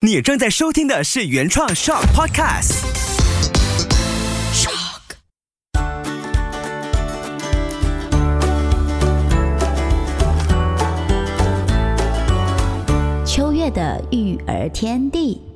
你正在收听的是原创 Shock Podcast。Shock。秋月的育儿天地。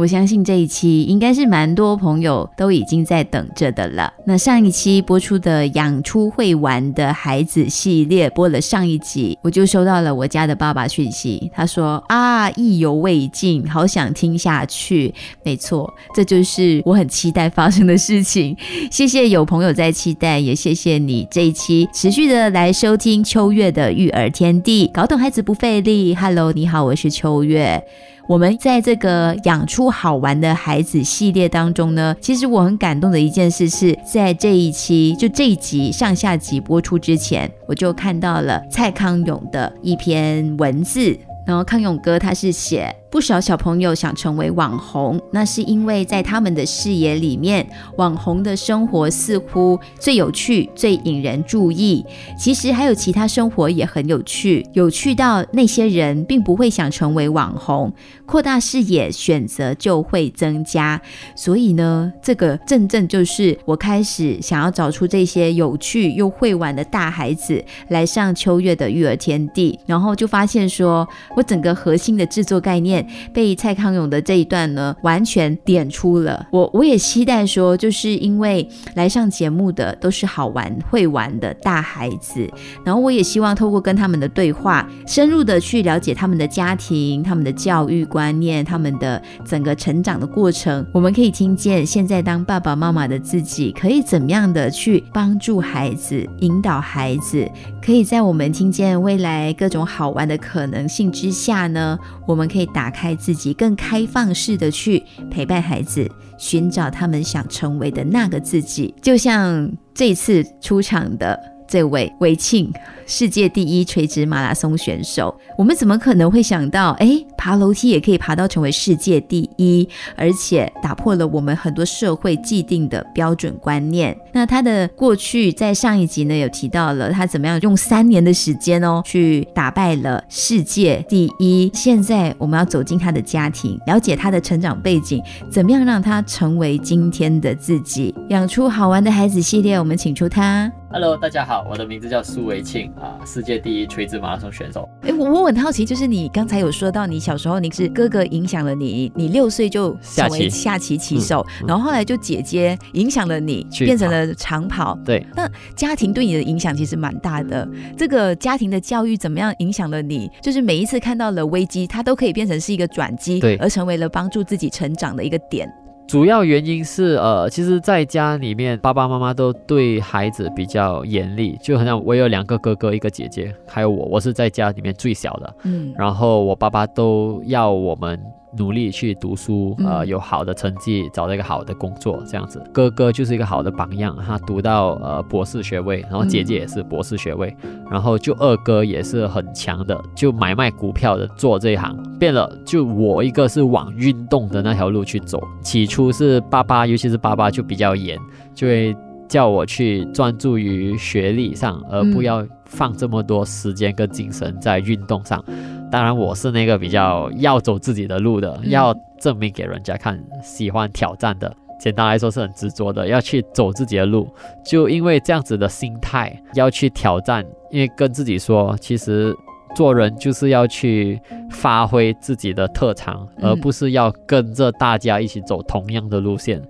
我相信这一期应该是蛮多朋友都已经在等着的了。那上一期播出的养出会玩的孩子系列播了上一集，我就收到了我家的爸爸讯息，他说啊意犹未尽，好想听下去。没错，这就是我很期待发生的事情。谢谢有朋友在期待，也谢谢你这一期持续的来收听秋月的育儿天地，搞懂孩子不费力。Hello，你好，我是秋月。我们在这个养出好玩的孩子系列当中呢，其实我很感动的一件事是在这一期就这一集上下集播出之前，我就看到了蔡康永的一篇文字，然后康永哥他是写。不少小朋友想成为网红，那是因为在他们的视野里面，网红的生活似乎最有趣、最引人注意。其实还有其他生活也很有趣，有趣到那些人并不会想成为网红。扩大视野，选择就会增加。所以呢，这个正正就是我开始想要找出这些有趣又会玩的大孩子来上秋月的育儿天地，然后就发现说我整个核心的制作概念。被蔡康永的这一段呢，完全点出了我。我也期待说，就是因为来上节目的都是好玩会玩的大孩子，然后我也希望透过跟他们的对话，深入的去了解他们的家庭、他们的教育观念、他们的整个成长的过程。我们可以听见现在当爸爸妈妈的自己，可以怎么样的去帮助孩子、引导孩子，可以在我们听见未来各种好玩的可能性之下呢，我们可以打。开自己，更开放式的去陪伴孩子，寻找他们想成为的那个自己。就像这次出场的这位韦庆。世界第一垂直马拉松选手，我们怎么可能会想到，哎，爬楼梯也可以爬到成为世界第一，而且打破了我们很多社会既定的标准观念。那他的过去在上一集呢，有提到了他怎么样用三年的时间哦，去打败了世界第一。现在我们要走进他的家庭，了解他的成长背景，怎么样让他成为今天的自己，养出好玩的孩子系列，我们请出他。Hello，大家好，我的名字叫苏维庆。啊，世界第一垂直马拉松选手。哎，我我很好奇，就是你刚才有说到，你小时候你是哥哥影响了你，你六岁就成为下棋棋手，然后后来就姐姐影响了你，变成了长跑。对，那家庭对你的影响其实蛮大的。这个家庭的教育怎么样影响了你？就是每一次看到了危机，它都可以变成是一个转机，对，而成为了帮助自己成长的一个点。主要原因是，呃，其实在家里面，爸爸妈妈都对孩子比较严厉，就好像我有两个哥哥，一个姐姐，还有我，我是在家里面最小的，嗯，然后我爸爸都要我们。努力去读书，呃，有好的成绩，找到一个好的工作，这样子。哥哥就是一个好的榜样，他读到呃博士学位，然后姐姐也是博士学位，然后就二哥也是很强的，就买卖股票的做这一行。变了，就我一个是往运动的那条路去走。起初是爸爸，尤其是爸爸就比较严，就会叫我去专注于学历上，而不要放这么多时间跟精神在运动上。当然，我是那个比较要走自己的路的，要证明给人家看，喜欢挑战的。简单来说是很执着的，要去走自己的路。就因为这样子的心态，要去挑战，因为跟自己说，其实做人就是要去发挥自己的特长，而不是要跟着大家一起走同样的路线。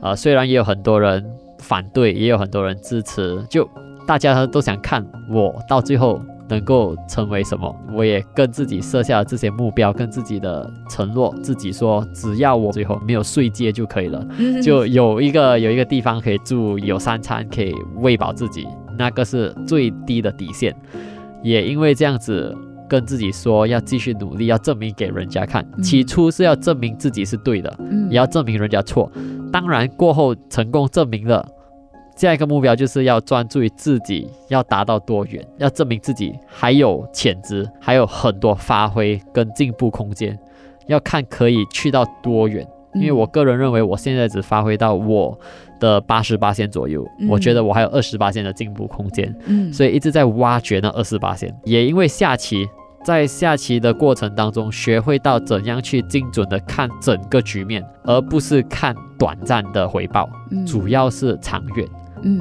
呃，虽然也有很多人反对，也有很多人支持，就大家都想看我到最后。能够成为什么？我也跟自己设下了这些目标，跟自己的承诺，自己说，只要我最后没有睡街就可以了，就有一个有一个地方可以住，有三餐可以喂饱自己，那个是最低的底线。也因为这样子跟自己说，要继续努力，要证明给人家看。起初是要证明自己是对的，也要证明人家错。当然过后成功证明了。下一个目标就是要专注于自己要达到多远，要证明自己还有潜质，还有很多发挥跟进步空间，要看可以去到多远。因为我个人认为，我现在只发挥到我的八十八线左右，我觉得我还有二十八线的进步空间，嗯，所以一直在挖掘那二十八线。也因为下棋在下棋的过程当中，学会到怎样去精准的看整个局面，而不是看短暂的回报，主要是长远。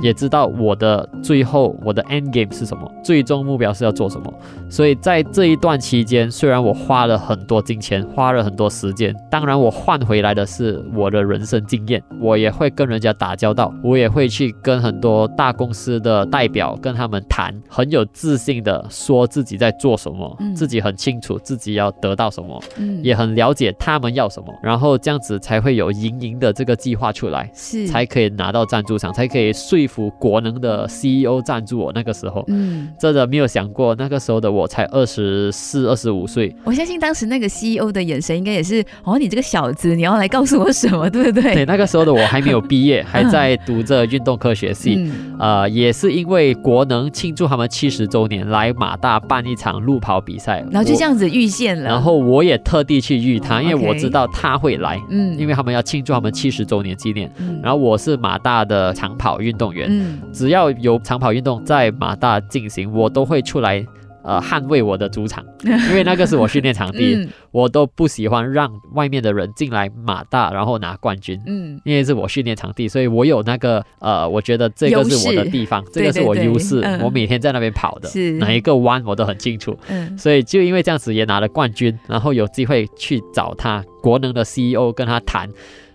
也知道我的最后我的 end game 是什么，最终目标是要做什么。所以在这一段期间，虽然我花了很多金钱，花了很多时间，当然我换回来的是我的人生经验。我也会跟人家打交道，我也会去跟很多大公司的代表跟他们谈，很有自信的说自己在做什么，自己很清楚自己要得到什么，也很了解他们要什么，然后这样子才会有盈盈的这个计划出来，是才可以拿到赞助商，才可以。说服国能的 CEO 赞助我，那个时候，嗯，真的没有想过，那个时候的我才二十四、二十五岁。我相信当时那个 CEO 的眼神应该也是，哦，你这个小子，你要来告诉我什么，对不对？对，那个时候的我还没有毕业，还在读着运动科学系，呃，也是因为国能庆祝他们七十周年，来马大办一场路跑比赛，然后就这样子遇见了。然后我也特地去遇他，因为我知道他会来，嗯，因为他们要庆祝他们七十周年纪念。嗯然后我是马大的长跑运动。动员，嗯，只要有长跑运动在马大进行，我都会出来，呃，捍卫我的主场，因为那个是我训练场地，我都不喜欢让外面的人进来马大，然后拿冠军，嗯，因为是我训练场地，所以我有那个，呃，我觉得这个是我的地方，这个是我优势，我每天在那边跑的，哪一个弯我都很清楚，嗯，所以就因为这样子也拿了冠军，然后有机会去找他国能的 CEO 跟他谈，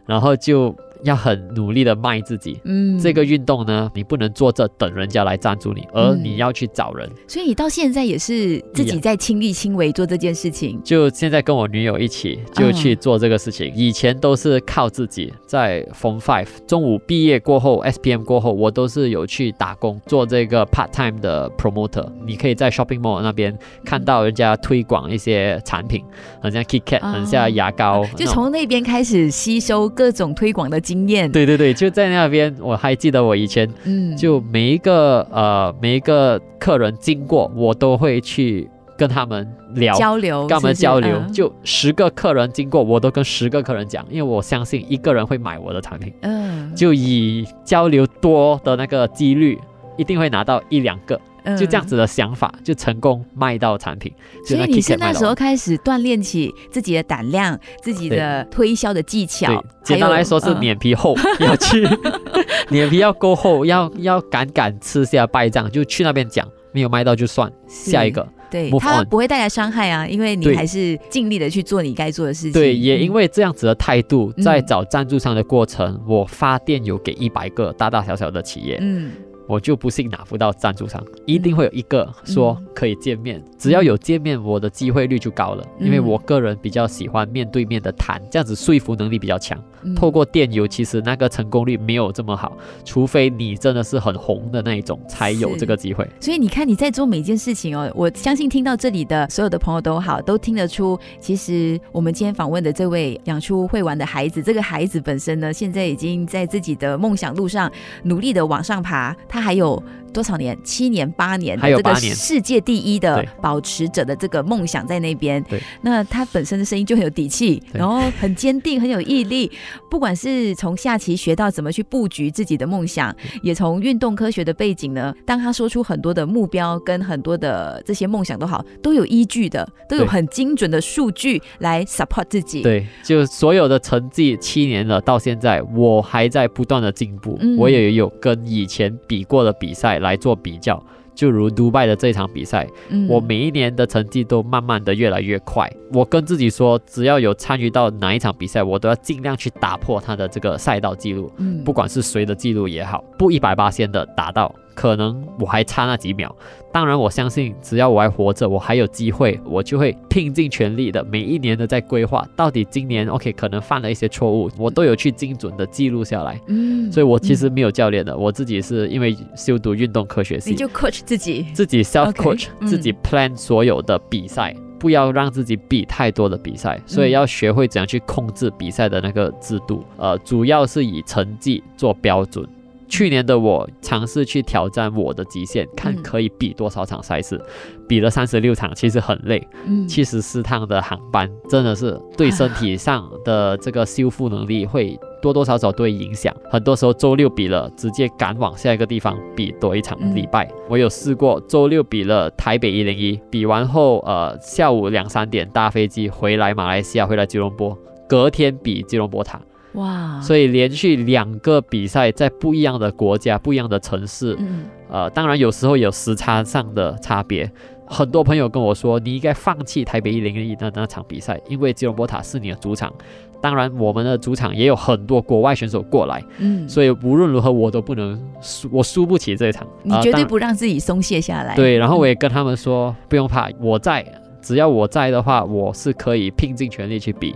然后就。要很努力的卖自己，嗯，这个运动呢，你不能坐着等人家来赞助你，而你要去找人。所以你到现在也是自己在亲力亲为做这件事情。就现在跟我女友一起就去做这个事情，以前都是靠自己。在 Form Five 中午毕业过后，SPM 过后，我都是有去打工做这个 part time 的 promoter。你可以在 shopping mall 那边看到人家推广一些产品，很像 KitKat，很像牙膏，就从那边开始吸收各种推广的。经验对对对，就在那边，我还记得我以前，嗯，就每一个呃每一个客人经过，我都会去跟他们聊交流，跟他们交流。就十个客人经过，我都跟十个客人讲，因为我相信一个人会买我的产品，嗯，就以交流多的那个几率，一定会拿到一两个。就这样子的想法，就成功卖到产品。所以你是那时候开始锻炼起自己的胆量、自己的推销的技巧。简单来说是脸皮厚，要去 脸皮要够厚，要要敢敢吃下败仗，就去那边讲，没有卖到就算，下一个。对，他不会带来伤害啊，因为你还是尽力的去做你该做的事情。对，也因为这样子的态度，在找赞助商的过程，我发电邮给一百个大大小小的企业。嗯。我就不信拿不到赞助商，一定会有一个说可以见面，只要有见面，我的机会率就高了。因为我个人比较喜欢面对面的谈，这样子说服能力比较强。透过电邮，其实那个成功率没有这么好，除非你真的是很红的那一种，才有这个机会。所以你看你在做每件事情哦，我相信听到这里的所有的朋友都好，都听得出，其实我们今天访问的这位养出会玩的孩子，这个孩子本身呢，现在已经在自己的梦想路上努力的往上爬。他还有。多少年？七年、八年的这个世界第一的保持者的这个梦想在那边。对，那他本身的声音就很有底气，然后很坚定，很有毅力。不管是从下棋学到怎么去布局自己的梦想，也从运动科学的背景呢，当他说出很多的目标跟很多的这些梦想都好，都有依据的，都有很精准的数据来 support 自己。对，就所有的成绩，七年了，到现在我还在不断的进步，我也有跟以前比过的比赛。来做比较，就如杜拜的这场比赛，我每一年的成绩都慢慢的越来越快。我跟自己说，只要有参与到哪一场比赛，我都要尽量去打破他的这个赛道记录，不管是谁的记录也好，不一百八先的达到。可能我还差那几秒，当然我相信，只要我还活着，我还有机会，我就会拼尽全力的，每一年的在规划。到底今年 OK 可能犯了一些错误，我都有去精准的记录下来。嗯，所以我其实没有教练的，我自己是因为修读运动科学系，你就 coach 自己，自己 self coach，自己 plan 所有的比赛，不要让自己比太多的比赛，所以要学会怎样去控制比赛的那个制度。呃，主要是以成绩做标准。去年的我尝试去挑战我的极限，看可以比多少场赛事，比了三十六场，其实很累。嗯，七十四趟的航班真的是对身体上的这个修复能力会多多少少都会影响。很多时候周六比了，直接赶往下一个地方比多一场礼拜。我有试过周六比了台北一零一，比完后呃下午两三点搭飞机回来马来西亚，回来吉隆坡，隔天比吉隆坡塔。哇！所以连续两个比赛在不一样的国家、不一样的城市，嗯，呃，当然有时候有时差上的差别。很多朋友跟我说，你应该放弃台北一零一的那场比赛，因为吉隆坡塔是你的主场。当然，我们的主场也有很多国外选手过来，嗯，所以无论如何我都不能输，我输不起这一场。你绝对不让自己松懈下来。对，然后我也跟他们说，不用怕，我在，只要我在的话，我是可以拼尽全力去比。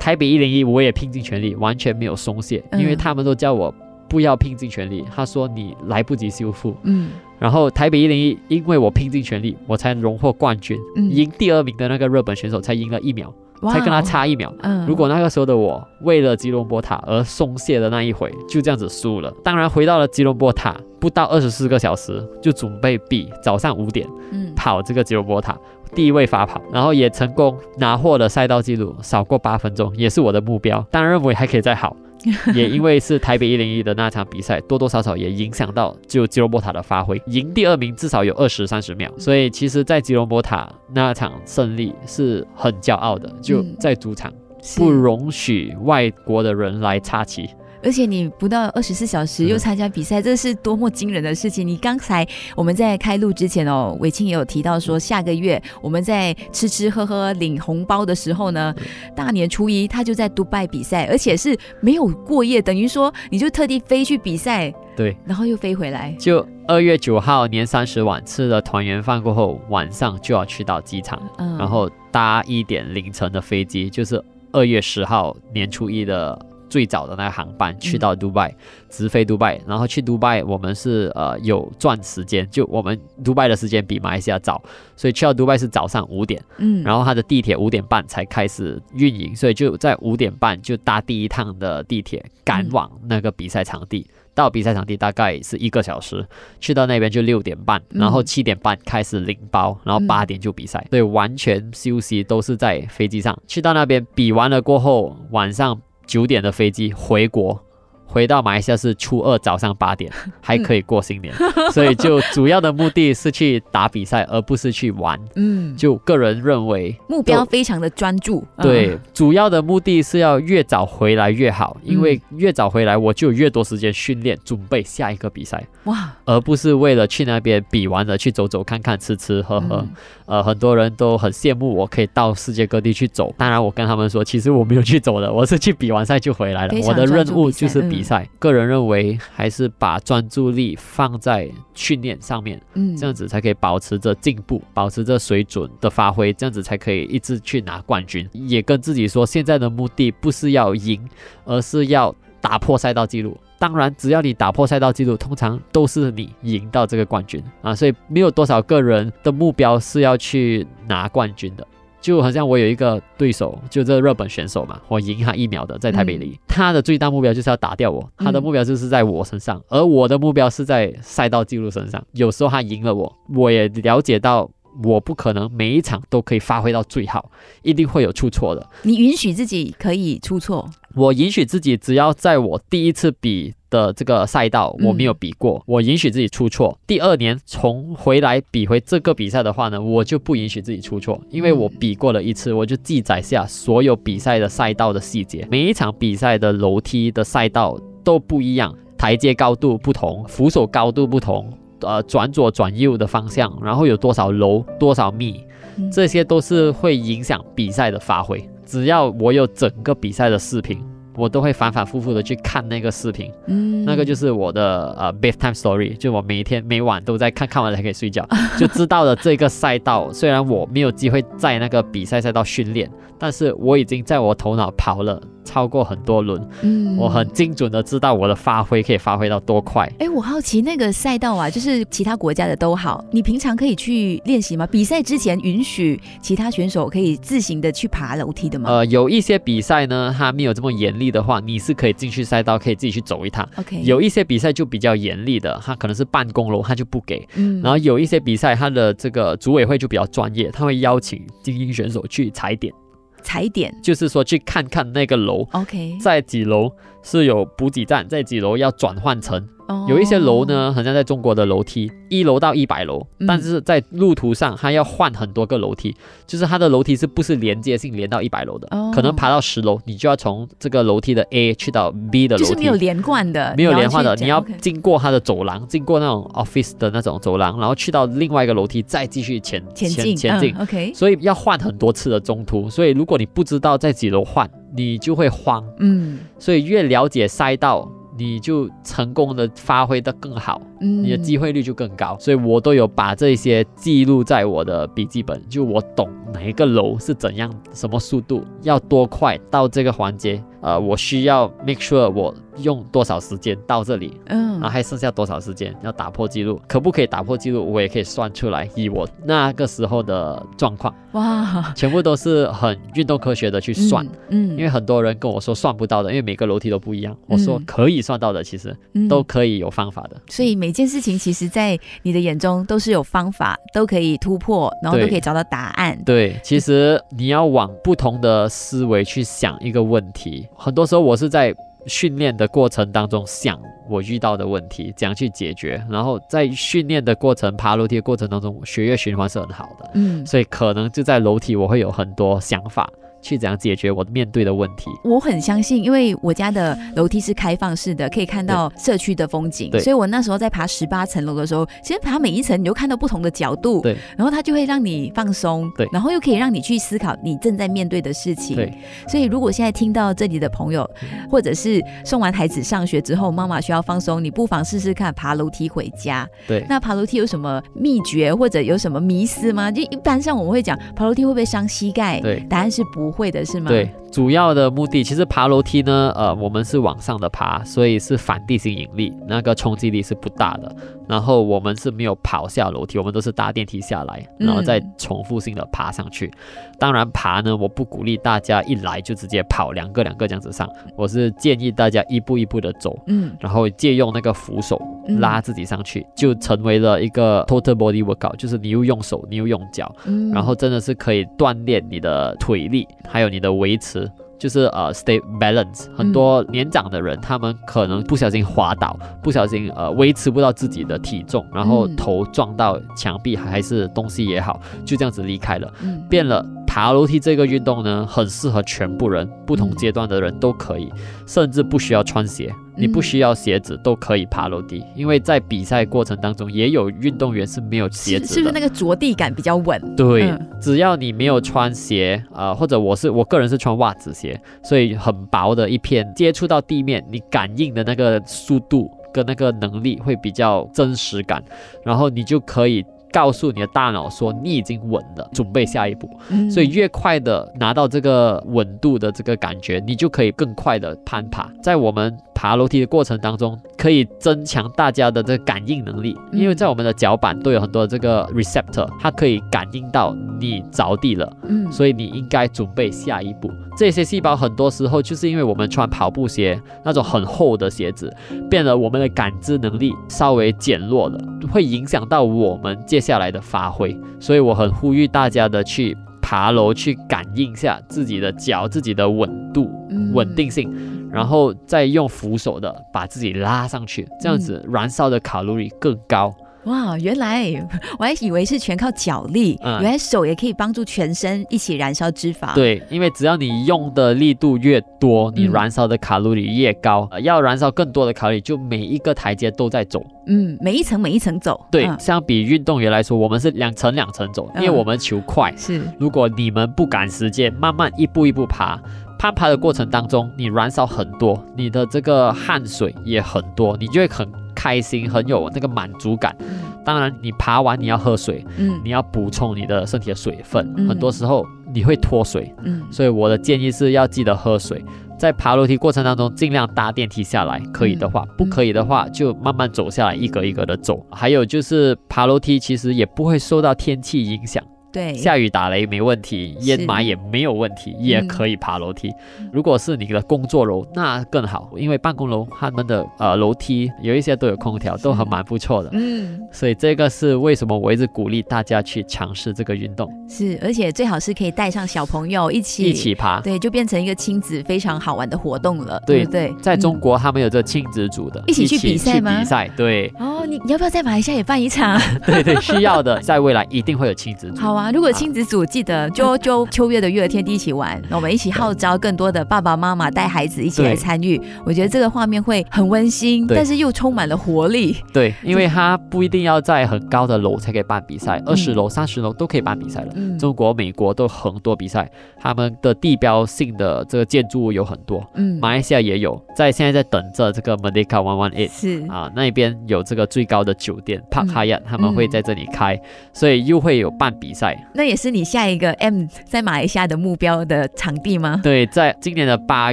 台北一零一，我也拼尽全力，完全没有松懈，因为他们都叫我不要拼尽全力。他说你来不及修复。嗯。然后台北一零一，因为我拼尽全力，我才荣获冠军，赢第二名的那个日本选手才赢了一秒，才跟他差一秒。嗯。如果那个时候的我为了吉隆坡塔而松懈的那一回，就这样子输了。当然回到了吉隆坡塔，不到二十四个小时就准备比早上五点，嗯，跑这个吉隆坡塔。第一位发跑，然后也成功拿获了赛道记录，少过八分钟，也是我的目标。当然认为还可以再好，也因为是台北一零一的那场比赛，多多少少也影响到就吉隆坡塔的发挥。赢第二名至少有二十三十秒，所以其实，在吉隆坡塔那场胜利是很骄傲的。就在主场，不容许外国的人来插旗。而且你不到二十四小时又参加比赛，这是多么惊人的事情！你刚才我们在开录之前哦，伟庆也有提到说，下个月我们在吃吃喝喝领红包的时候呢，大年初一他就在杜拜比赛，而且是没有过夜，等于说你就特地飞去比赛，对，然后又飞回来。就二月九号年三十晚吃了团圆饭过后，晚上就要去到机场，然后搭一点凌晨的飞机，就是二月十号年初一的。最早的那个航班去到迪拜，直飞迪拜，然后去迪拜，我们是呃有赚时间，就我们迪拜的时间比马来西亚早，所以去到迪拜是早上五点，嗯，然后他的地铁五点半才开始运营，所以就在五点半就搭第一趟的地铁赶往那个比赛场地，到比赛场地大概是一个小时，去到那边就六点半，然后七点半开始领包，然后八点就比赛，所以完全休息都是在飞机上，去到那边比完了过后，晚上。九点的飞机回国。回到马来西亚是初二早上八点，还可以过新年，所以就主要的目的是去打比赛，而不是去玩。嗯，就个人认为目标非常的专注。对，主要的目的是要越早回来越好，因为越早回来我就有越多时间训练准备下一个比赛。哇，而不是为了去那边比完了去走走看看吃吃喝喝。呃，很多人都很羡慕我可以到世界各地去走，当然我跟他们说，其实我没有去走的，我是去比完赛就回来了。我的任务就是比。比赛，个人认为还是把专注力放在训练上面，嗯，这样子才可以保持着进步，保持着水准的发挥，这样子才可以一直去拿冠军。也跟自己说，现在的目的不是要赢，而是要打破赛道记录。当然，只要你打破赛道记录，通常都是你赢到这个冠军啊。所以没有多少个人的目标是要去拿冠军的。就好像我有一个对手，就这日本选手嘛，我赢他一秒的，在台北里，他的最大目标就是要打掉我，他的目标就是在我身上，而我的目标是在赛道记录身上。有时候他赢了我，我也了解到我不可能每一场都可以发挥到最好，一定会有出错的。你允许自己可以出错？我允许自己，只要在我第一次比。的这个赛道我没有比过，我允许自己出错。第二年重回来比回这个比赛的话呢，我就不允许自己出错，因为我比过了一次，我就记载下所有比赛的赛道的细节。每一场比赛的楼梯的赛道都不一样，台阶高度不同，扶手高度不同，呃，转左转右的方向，然后有多少楼多少米，这些都是会影响比赛的发挥。只要我有整个比赛的视频。我都会反反复复的去看那个视频，嗯，那个就是我的呃 bedtime story，就我每天每晚都在看看完才可以睡觉，就知道了这个赛道。虽然我没有机会在那个比赛赛道训练，但是我已经在我头脑跑了。超过很多轮，嗯，我很精准的知道我的发挥可以发挥到多快。哎，我好奇那个赛道啊，就是其他国家的都好，你平常可以去练习吗？比赛之前允许其他选手可以自行的去爬楼梯的吗？呃，有一些比赛呢，它没有这么严厉的话，你是可以进去赛道，可以自己去走一趟。OK，有一些比赛就比较严厉的，它可能是办公楼，它就不给。嗯，然后有一些比赛，它的这个组委会就比较专业，他会邀请精英选手去踩点。踩点。就是说去看看那个楼，OK，在几楼是有补给站，在几楼要转换成。有一些楼呢，好像在中国的楼梯，一楼到一百楼，但是在路途上它要换很多个楼梯，就是它的楼梯是不是连接性连到一百楼的？可能爬到十楼，你就要从这个楼梯的 A 去到 B 的楼梯，就是没有连贯的，没有连贯的，你要经过它的走廊，经过那种 office 的那种走廊，然后去到另外一个楼梯，再继续前前进前进。OK，所以要换很多次的中途，所以如果你不知道在几楼换，你就会慌。嗯，所以越了解赛道。你就成功的发挥的更好，嗯你的机会率就更高，所以我都有把这些记录在我的笔记本，就我懂哪一个楼是怎样，什么速度要多快到这个环节。呃，我需要 make sure 我用多少时间到这里，嗯，然后还剩下多少时间要打破记录，可不可以打破记录，我也可以算出来，以我那个时候的状况，哇，全部都是很运动科学的去算，嗯，因为很多人跟我说算不到的，因为每个楼梯都不一样，我说可以算到的，其实都可以有方法的，所以每件事情其实在你的眼中都是有方法，都可以突破，然后都可以找到答案，对，其实你要往不同的思维去想一个问题。很多时候我是在训练的过程当中想我遇到的问题，怎样去解决，然后在训练的过程、爬楼梯的过程当中，血液循环是很好的，嗯，所以可能就在楼梯我会有很多想法。去怎样解决我面对的问题？我很相信，因为我家的楼梯是开放式的，可以看到社区的风景。所以我那时候在爬十八层楼的时候，其实爬每一层你就看到不同的角度。对，然后它就会让你放松。对，然后又可以让你去思考你正在面对的事情。对，所以如果现在听到这里的朋友，或者是送完孩子上学之后，妈妈需要放松，你不妨试试看爬楼梯回家。对，那爬楼梯有什么秘诀或者有什么迷思吗？就一般上我们会讲爬楼梯会不会伤膝盖？对，答案是不不会的，是吗？对。主要的目的其实爬楼梯呢，呃，我们是往上的爬，所以是反地心引力，那个冲击力是不大的。然后我们是没有跑下楼梯，我们都是搭电梯下来，然后再重复性的爬上去。当然爬呢，我不鼓励大家一来就直接跑两个两个这样子上，我是建议大家一步一步的走，嗯，然后借用那个扶手拉自己上去，就成为了一个 total body workout，就是你又用手，你又用脚，然后真的是可以锻炼你的腿力，还有你的维持。就是呃，stay balance。很多年长的人，他们可能不小心滑倒，不小心呃维持不到自己的体重，然后头撞到墙壁还是东西也好，就这样子离开了，变了。爬楼梯这个运动呢，很适合全部人，不同阶段的人都可以，甚至不需要穿鞋，你不需要鞋子都可以爬楼梯。因为在比赛过程当中，也有运动员是没有鞋子的，是不是那个着地感比较稳？对，只要你没有穿鞋，呃，或者我是我个人是穿袜子鞋，所以很薄的一片，接触到地面，你感应的那个速度跟那个能力会比较真实感，然后你就可以。告诉你的大脑说你已经稳了，准备下一步。所以越快的拿到这个稳度的这个感觉，你就可以更快的攀爬。在我们爬楼梯的过程当中，可以增强大家的这个感应能力，因为在我们的脚板都有很多这个 receptor，它可以感应到你着地了。嗯，所以你应该准备下一步。这些细胞很多时候就是因为我们穿跑步鞋那种很厚的鞋子，变得我们的感知能力稍微减弱了，会影响到我们接下来的发挥。所以我很呼吁大家的去爬楼，去感应一下自己的脚、自己的稳度、稳定性，然后再用扶手的把自己拉上去，这样子燃烧的卡路里更高。哇，原来 我还以为是全靠脚力，原来手也可以帮助全身一起燃烧脂肪。对，因为只要你用的力度越多，你燃烧的卡路里越高。要燃烧更多的卡路里，就每一个台阶都在走。嗯，每一层每一层走。对，相比运动员来说，我们是两层两层走，因为我们求快。是，如果你们不赶时间，慢慢一步一步爬，攀爬的过程当中，你燃烧很多，你的这个汗水也很多，你就会很。开心很有那个满足感，当然你爬完你要喝水，嗯，你要补充你的身体的水分，很多时候你会脱水，嗯，所以我的建议是要记得喝水，在爬楼梯过程当中尽量搭电梯下来，可以的话，不可以的话就慢慢走下来，一格一格的走。还有就是爬楼梯其实也不会受到天气影响。对，下雨打雷没问题，是淹埋也没有问题，也可以爬楼梯。如果是你的工作楼，那更好，因为办公楼他们的呃楼梯有一些都有空调，都很蛮不错的。嗯，所以这个是为什么我一直鼓励大家去尝试这个运动，是，而且最好是可以带上小朋友一起一起爬。对，就变成一个亲子非常好玩的活动了，对对不对？在中嗯国，他们有这亲子组的，一起去比赛吗比赛，对哦，你你要不要在马来西亚也办一场？对对，需要的，在未来一定会有亲子组。好啊，如果亲子组记得就就秋月的育儿天地一起玩，那我们一起号召更多的爸爸妈妈带孩子一起来参与，我觉得这个画面会很温馨，但是又充满了活力。对，因为它不一定要在很高的楼才可以办比赛，二十楼、三十楼都可以办比赛了。嗯。中国、美国都很多比赛，他们的地标性的这个建筑物有很多，嗯。马来西亚也有，在现在在等着这个 Merdeka One One Eight。是。啊，那边有这个最高的酒店 Park 嗯。Hyatt，、他们会在这里开，所以又会有办比赛。那也是你下一个 M 在马来西亚的目标的场地吗？对，在今年的八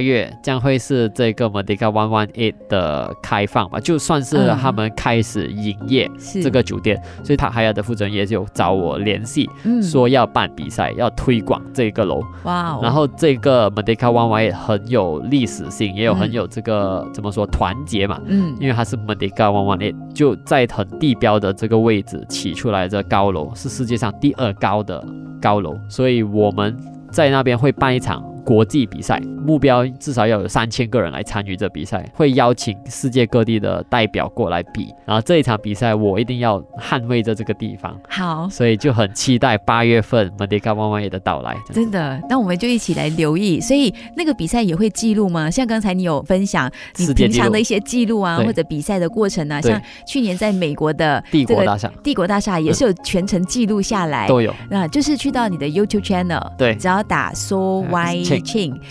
月将会是这个 Merdeka One One Eight 的开放吧，就算是嗯他们开始营业。是这个酒店，所以 Park Hyatt 的负责人也有找我联系，嗯说要办比赛，要推广这个楼。哇哦，然后这个 Merdeka One One Eight 很有历史性，也有很嗯有这个、怎么说团结嘛，嗯因为它是 Merdeka One One Eight，就在很地标的这个位置起出来的高楼，是世界上第二高高的高楼，所以我们在那边会办一场国际比赛，目标至少要有三千个人来参与这比赛，会邀请世界各地的代表过来比，然后这一场比赛我一定要捍卫着这个地方，好。所以就很期待八月份 Merdeka One One Eight 的到来。真的，那我们就一起来留意。所以那个比赛也会记录吗？像刚才你有分享你平常的一些记录啊，或者比赛的过程啊，像去年在美国的这个帝国大厦帝国大厦也是有全程记录下来。都有，那就是去到你的 YouTube channel，对只要打 So Y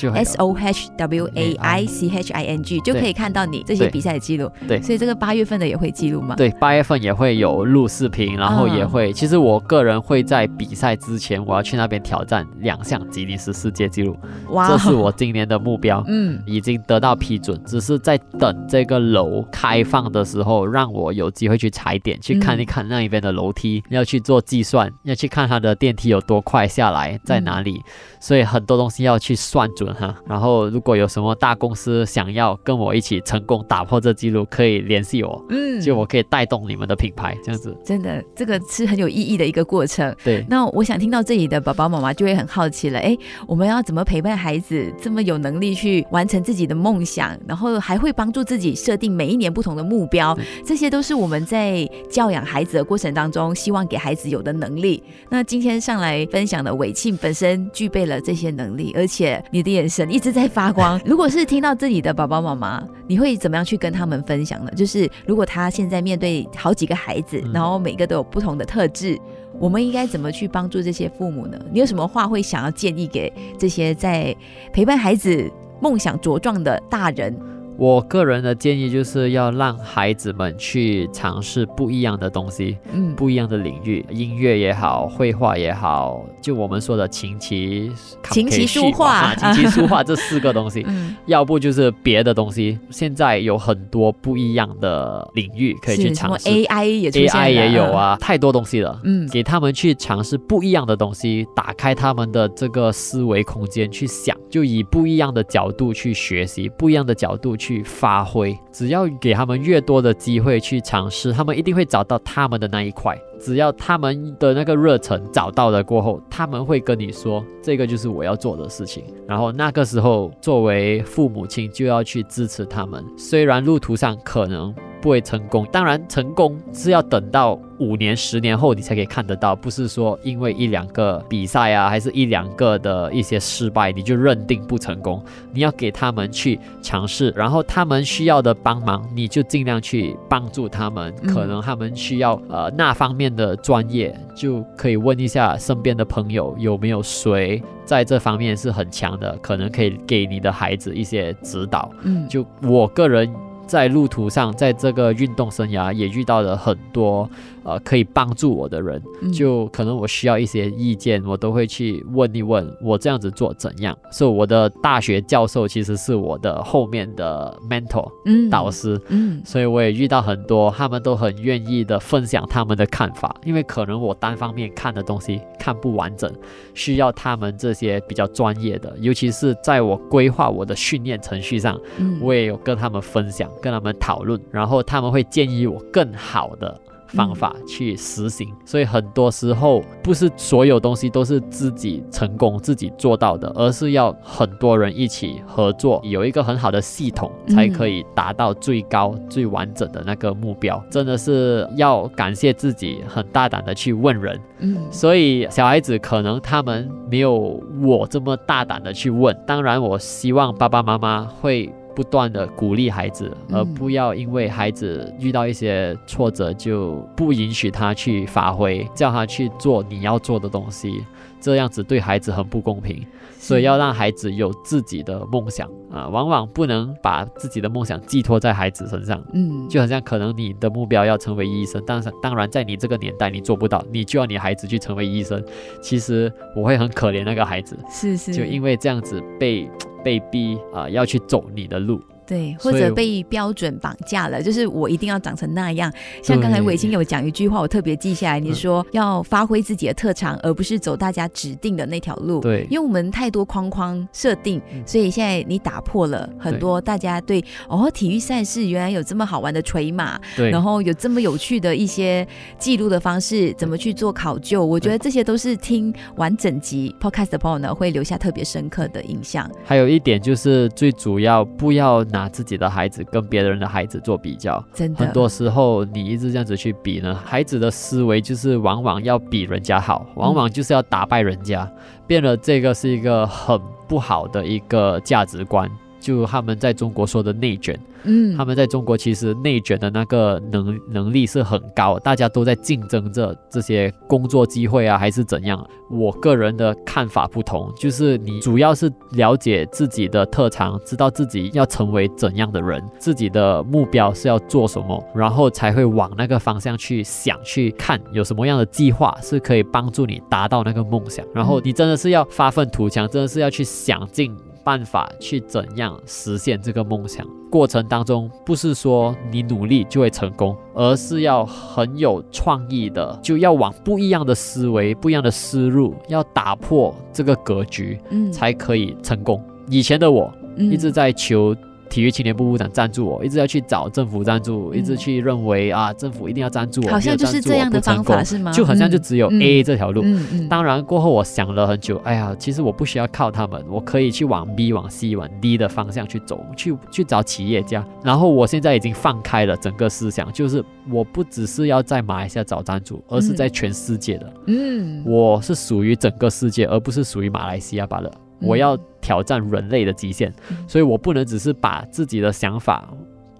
有。S O H W A I C H I N G 就可以看到你这些比赛的记录。对。所以这个八月份的也会记录吗？对，八月份也会有录视频，然后也嗯会，其实我个人会在比赛之前，我要去那边挑战两项吉尼斯世界纪录，哇。这是我今年的目标。嗯。已经得到批准，只是在等这个楼开放的时候，让我有机会去踩点，去看一看那一边的楼梯，要去做计算，要去看它的电梯有多快下来，在哪里，所以很多东西要去算准哈。然后如果有什么大公司想要跟我一起成功打破这记录，可以联系我，嗯就我可以带动你们的品牌，这样子。真的这个是很有意义的一个过程。对，那我想听到这里的爸爸妈妈就会很好奇了，哎，我们要怎么陪伴孩子这么有能力去完成自己的梦想，然后还会帮助自己设定每一年不同的目标，这些都是我们在教养孩子的过程当中希望给孩子有的能力。那今天上来分享的伟庆本身具备了这些能力，而且你的眼神一直在发光。如果是听到这里的爸爸妈妈，你会怎么样去跟他们分享呢？就是如果他现在面对好几个孩子，嗯然后每个都有不同的特质。我们应该怎么去帮助这些父母呢？你有什么话会想要建议给这些在陪伴孩子梦想茁壮的大人？我个人的建议就是要让孩子们去尝试不一样的东西，嗯，不一样的领域，音乐也好，绘画也好，就我们说的琴棋琴棋书画。啊琴棋书画这四个东西。嗯，要不就是别的东西，现在有很多不一样的领域可以去尝试。AI 也 AI 也有，啊，太多东西了。嗯。给他们去尝试不一样的东西，打开他们的这个思维空间去想，就以不一样的角度去学习，不一样的角度去去发挥。只要给他们越多的机会去尝试，他们一定会找到他们的那一块。只要他们的那个热忱找到了过后，他们会跟你说，这个就是我要做的事情。然后那个时候，作为父母亲就要去支持他们。虽然路途上可能不会成功，当然成功是要等到五年、十年后你才可以看得到，不是说因为一两个比赛啊，还是一两个的一些失败你就认定不成功。你要给他们去尝试，然后他们需要的帮忙，你就尽量去帮助他们。嗯可能他们需要呃那方面的专业，就可以问一下身边的朋友有没有谁在这方面是很强的，可能可以给你的孩子一些指导。嗯，就我个人在路途上，在这个运动生涯也遇到了很多呃可以帮助我的人，就可能我需要一些意见，我都会去问一问，我这样子做怎样？所以我的大学教授其实是我的后面的 mentor，嗯，导师，嗯，所以我也遇到很多，他们都很愿意的分享他们的看法，因为可能我单方面看的东西看不完整，需要他们这些比较专业的，尤其是在我规划我的训练程序上，我也有跟他们分享。跟他们讨论，然后他们会建议我更好的方法去实行。所以很多时候不是所有东西都是自己成功自己做到的，而是要很多人一起合作，有一个很好的系统，才可以达到最高最完整的那个目标。真的是要感谢自己很大胆的去问人。嗯，所以小孩子可能他们没有我这么大胆的去问。当然，我希望爸爸妈妈会。不断的鼓励孩子，而不要因为孩子遇到一些挫折就不允许他去发挥，叫他去做你要做的东西，这样子对孩子很不公平。所以要让孩子有自己的梦想啊，往往不能把自己的梦想寄托在孩子身上。嗯，就好像可能你的目标要成为医生，但是当然在你这个年代你做不到，你就要你孩子去成为医生。其实我会很可怜那个孩子，是是，就因为这样子被。被逼啊，要去走你的路。对，或者被标准绑架了，就是我一定要长成那样。像刚才伟星有讲一句话，我特别记下来，你说要发挥自己的特长，而不是走大家指定的那条路。对，因为我们太多框框设定，所以现在你打破了很多大家对哦，体育赛事原来有这么好玩的锤马，对，然后有这么有趣的一些记录的方式，怎么去做考究？我觉得这些都是听完整集 podcast 的朋友呢，会留下特别深刻的印象。还有一点就是最主要不要。拿自己的孩子跟别人的孩子做比较，真的，很多时候你一直这样子去比呢，孩子的思维就是往往要比人家好，往往就是要打败人家，变了这个是一个很不好的一个价值观。就他们在中国说的内卷，嗯，他们在中国其实内卷的那个能能力是很高，大家都在竞争着这些工作机会啊，还是怎样？我个人的看法不同，就是你主要是了解自己的特长，知道自己要成为怎样的人，自己的目标是要做什么，然后才会往那个方向去想，去看有什么样的计划是可以帮助你达到那个梦想，然后你真的是要发愤图强，真的是要去想尽。办法去怎样实现这个梦想？过程当中不是说你努力就会成功，而是要很有创意的，就要往不一样的思维、不一样的思路，要打破这个格局，嗯，才可以成功。以前的我一直在求。体育青年部部长赞助我，一直要去找政府赞助，一直去认为啊，政府一定要赞助我，好像就是这样的方法是吗？就好像就只有 A 这条路。当然过后我想了很久，哎呀，其实我不需要靠他们，我可以去往 B、往 C、往 D 的方向去走，去去找企业家。然后我现在已经放开了整个思想，就是我不只是要在马来西亚找赞助，而是在全世界的。嗯，我是属于整个世界，而不是属于马来西亚罢了。我要挑战人类的极限，所以我不能只是把自己的想法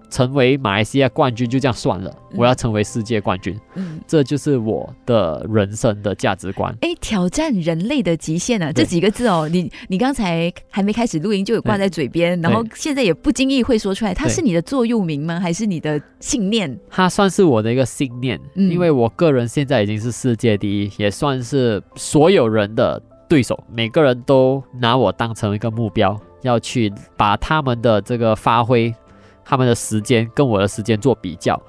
成为马来西亚冠军就这样算了。我要成为世界冠军，嗯，这就是我的人生的价值观。哎，挑战人类的极限啊，这几个字哦，你你刚才还没开始录音就有挂在嘴边，然后现在也不经意会说出来。它是你的座右铭吗？还是你的信念？它算是我的一个信念，因为我个人现在已经是世界第一，也算是所有人的。对手每个人都拿我当成一个目标，要去把他们的这个发挥，他们的时间跟我的时间做比较，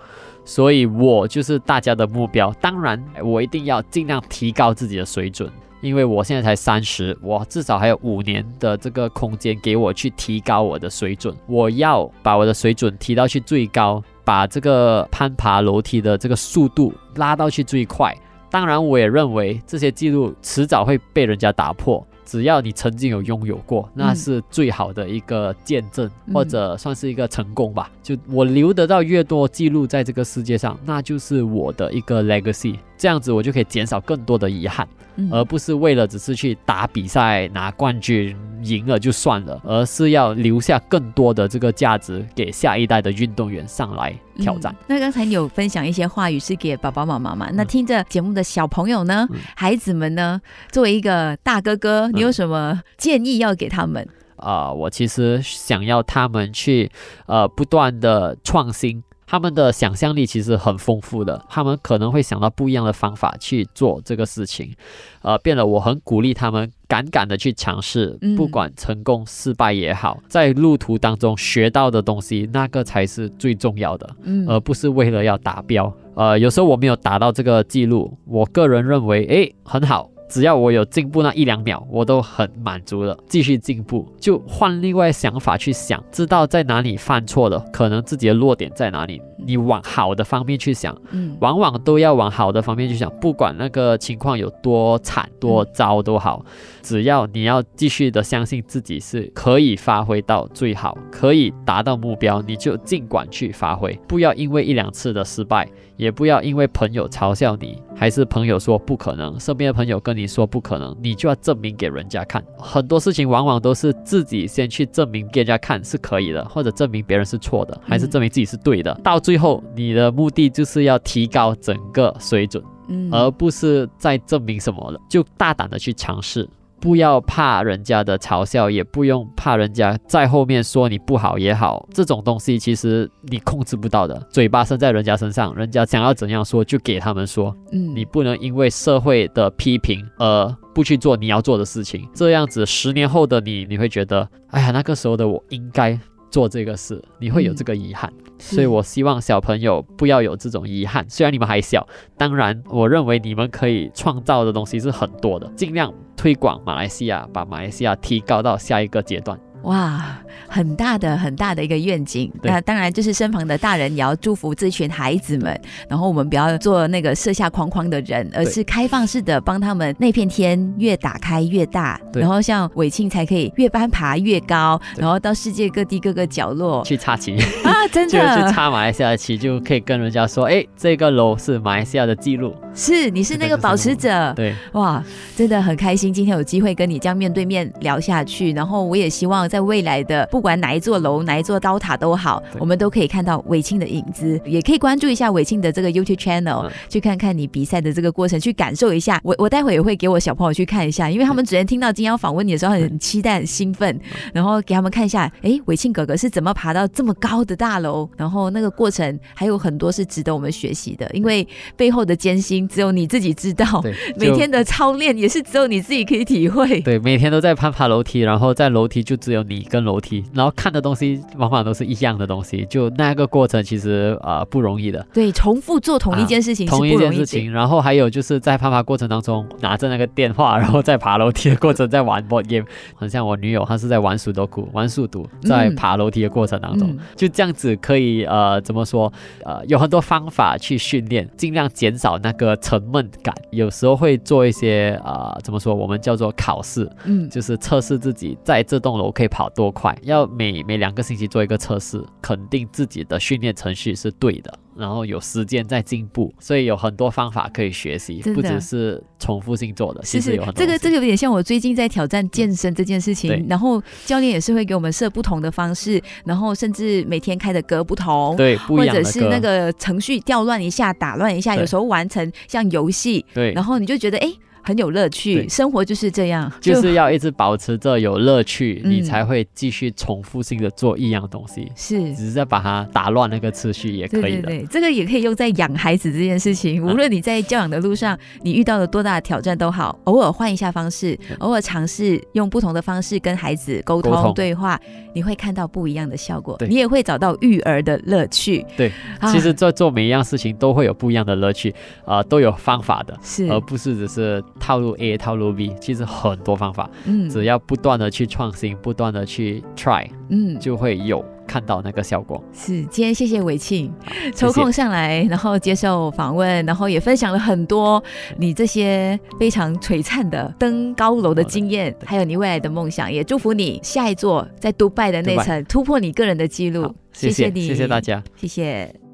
所以我就是大家的目标。当然，我一定要尽量提高自己的水准，因为我现在才三十，我至少还有五年的这个空间给我去提高我的水准。我要把我的水准提到去最高，把这个攀爬楼梯的这个速度拉到去最快。当然，我也认为这些记录迟早会被人家打破。只要你曾经有拥有过，那是最好的一个见证，或者算是一个成功吧。就我留得到越多记录在这个世界上，那就是我的一个 legacy。这样子我就可以减少更多的遗憾，而不是为了只是去打比赛拿冠军。赢了就算了，而是要留下更多的这个价值给下一代的运动员上来挑战。那刚才你有分享一些话语是给爸爸妈妈嘛？那听着节目的小朋友呢，孩子们呢，作为一个大哥哥，你有什么建议要给他们？啊，我其实想要他们去呃不断的创新。他们的想象力其实很丰富的，他们可能会想到不一样的方法去做这个事情，呃，变得。我很鼓励他们敢敢的去尝试，不管成功失败也好，在路途当中学到的东西，那个才是最重要的，而不是为了要达标。呃，有时候我没有达到这个记录，我个人认为，诶，很好。只要我有进步那一两秒，我都很满足了。继续进步，就换另外想法去想，知道在哪里犯错了，可能自己的弱点在哪里，你往好的方面去想。嗯，往往都要往好的方面去想，不管那个情况有多惨多糟都好，只要你要继续的相信自己是可以发挥到最好，可以达到目标，你就尽管去发挥，不要因为一两次的失败。也不要因为朋友嘲笑你，还是朋友说不可能，身边的朋友跟你说不可能，你就要证明给人家看。很多事情往往都是自己先去证明给人家看是可以的，或者证明别人是错的，还是证明自己是对的。到最后，你的目的就是要提高整个水准，而不是在证明什么了，就大胆的去尝试。不要怕人家的嘲笑，也不用怕人家在后面说你不好也好，这种东西其实你控制不到的。嘴巴生在人家身上，人家想要怎样说就给他们说。嗯，你不能因为社会的批评而不去做你要做的事情。这样子，十年后的你，你会觉得，哎呀，那个时候的我应该做这个事，你会有这个遗憾。所以我希望小朋友不要有这种遗憾。虽然你们还小，当然，我认为你们可以创造的东西是很多的，尽量。推广马来西亚，把马来西亚提高到下一个阶段。哇，很大的很大的一个愿景。那当然就是身旁的大人也要祝福这群孩子们。然后我们不要做那个设下框框的人，而是开放式的帮他们那片天越打开越大。然后像伟庆才可以越攀爬越高，然后到世界各地各个角落去插旗啊！真的就去插马来西亚的旗，就可以跟人家说：哎，这个楼是马来西亚的记录。是，你是那个保持者。对，哇，真的很开心，今天有机会跟你这样面对面聊下去。然后我也希望。在未来的不管哪一座楼、哪一座高塔都好，我们都可以看到伟庆的影子，也可以关注一下伟庆的这个 YouTube channel，去看看你比赛的这个过程，去感受一下。我我待会也会给我小朋友去看一下，因为他们昨天听到今天要访问你的时候很期待、很兴奋，然后给他们看一下，哎，伟庆哥哥是怎么爬到这么高的大楼，然后那个过程还有很多是值得我们学习的，因为背后的艰辛只有你自己知道，每天的操练也是只有你自己可以体会。对，每天都在攀爬楼梯，然后在楼梯就只有。你跟楼梯，然后看的东西往往都是一样的东西，就那个过程其实啊不容易的。对，重复做同一件事情，同一件事情。然后还有就是在攀爬过程当中拿着那个电话，然后在爬楼梯的过程在玩 board game，很像我女友，她是在玩速读库，玩速读，在爬楼梯的过程当中，就这样子可以呃怎么说呃有很多方法去训练，尽量减少那个沉闷感。有时候会做一些呃怎么说我们叫做考试，嗯，就是测试自己在这栋楼可以。跑多快？要每每两个星期做一个测试，肯定自己的训练程序是对的，然后有时间在进步，所以有很多方法可以学习，不只是重复性做的。其实有很多。这个这个有点像我最近在挑战健身这件事情，然后教练也是会给我们设不同的方式，然后甚至每天开的歌不同，对，或者是那个程序调乱一下、打乱一下，有时候完成像游戏，对，然后你就觉得哎。很有乐趣，生活就是这样，就是要一直保持着有乐趣，你才会继续重复性的做一样东西。是，只是在把它打乱那个次序也可以的。对，这个也可以用在养孩子这件事情。无论你在教养的路上，你遇到了多大的挑战都好，偶尔换一下方式，偶尔尝试用不同的方式跟孩子沟通对话，你会看到不一样的效果。你也会找到育儿的乐趣。对，其实做做每一样事情都会有不一样的乐趣啊，都有方法的，是，而不是只是。套路 A，套路 B，其实很多方法，嗯，只要不断的去创新，不断的去 try，嗯，就会有看到那个效果。是，今天谢谢伟庆抽空上来，然后接受访问，然后也分享了很多你这些非常璀璨的登高楼的经验，还有你未来的梦想，也祝福你下一座在杜拜的那层突破你个人的记录。谢谢你，谢谢大家，谢谢。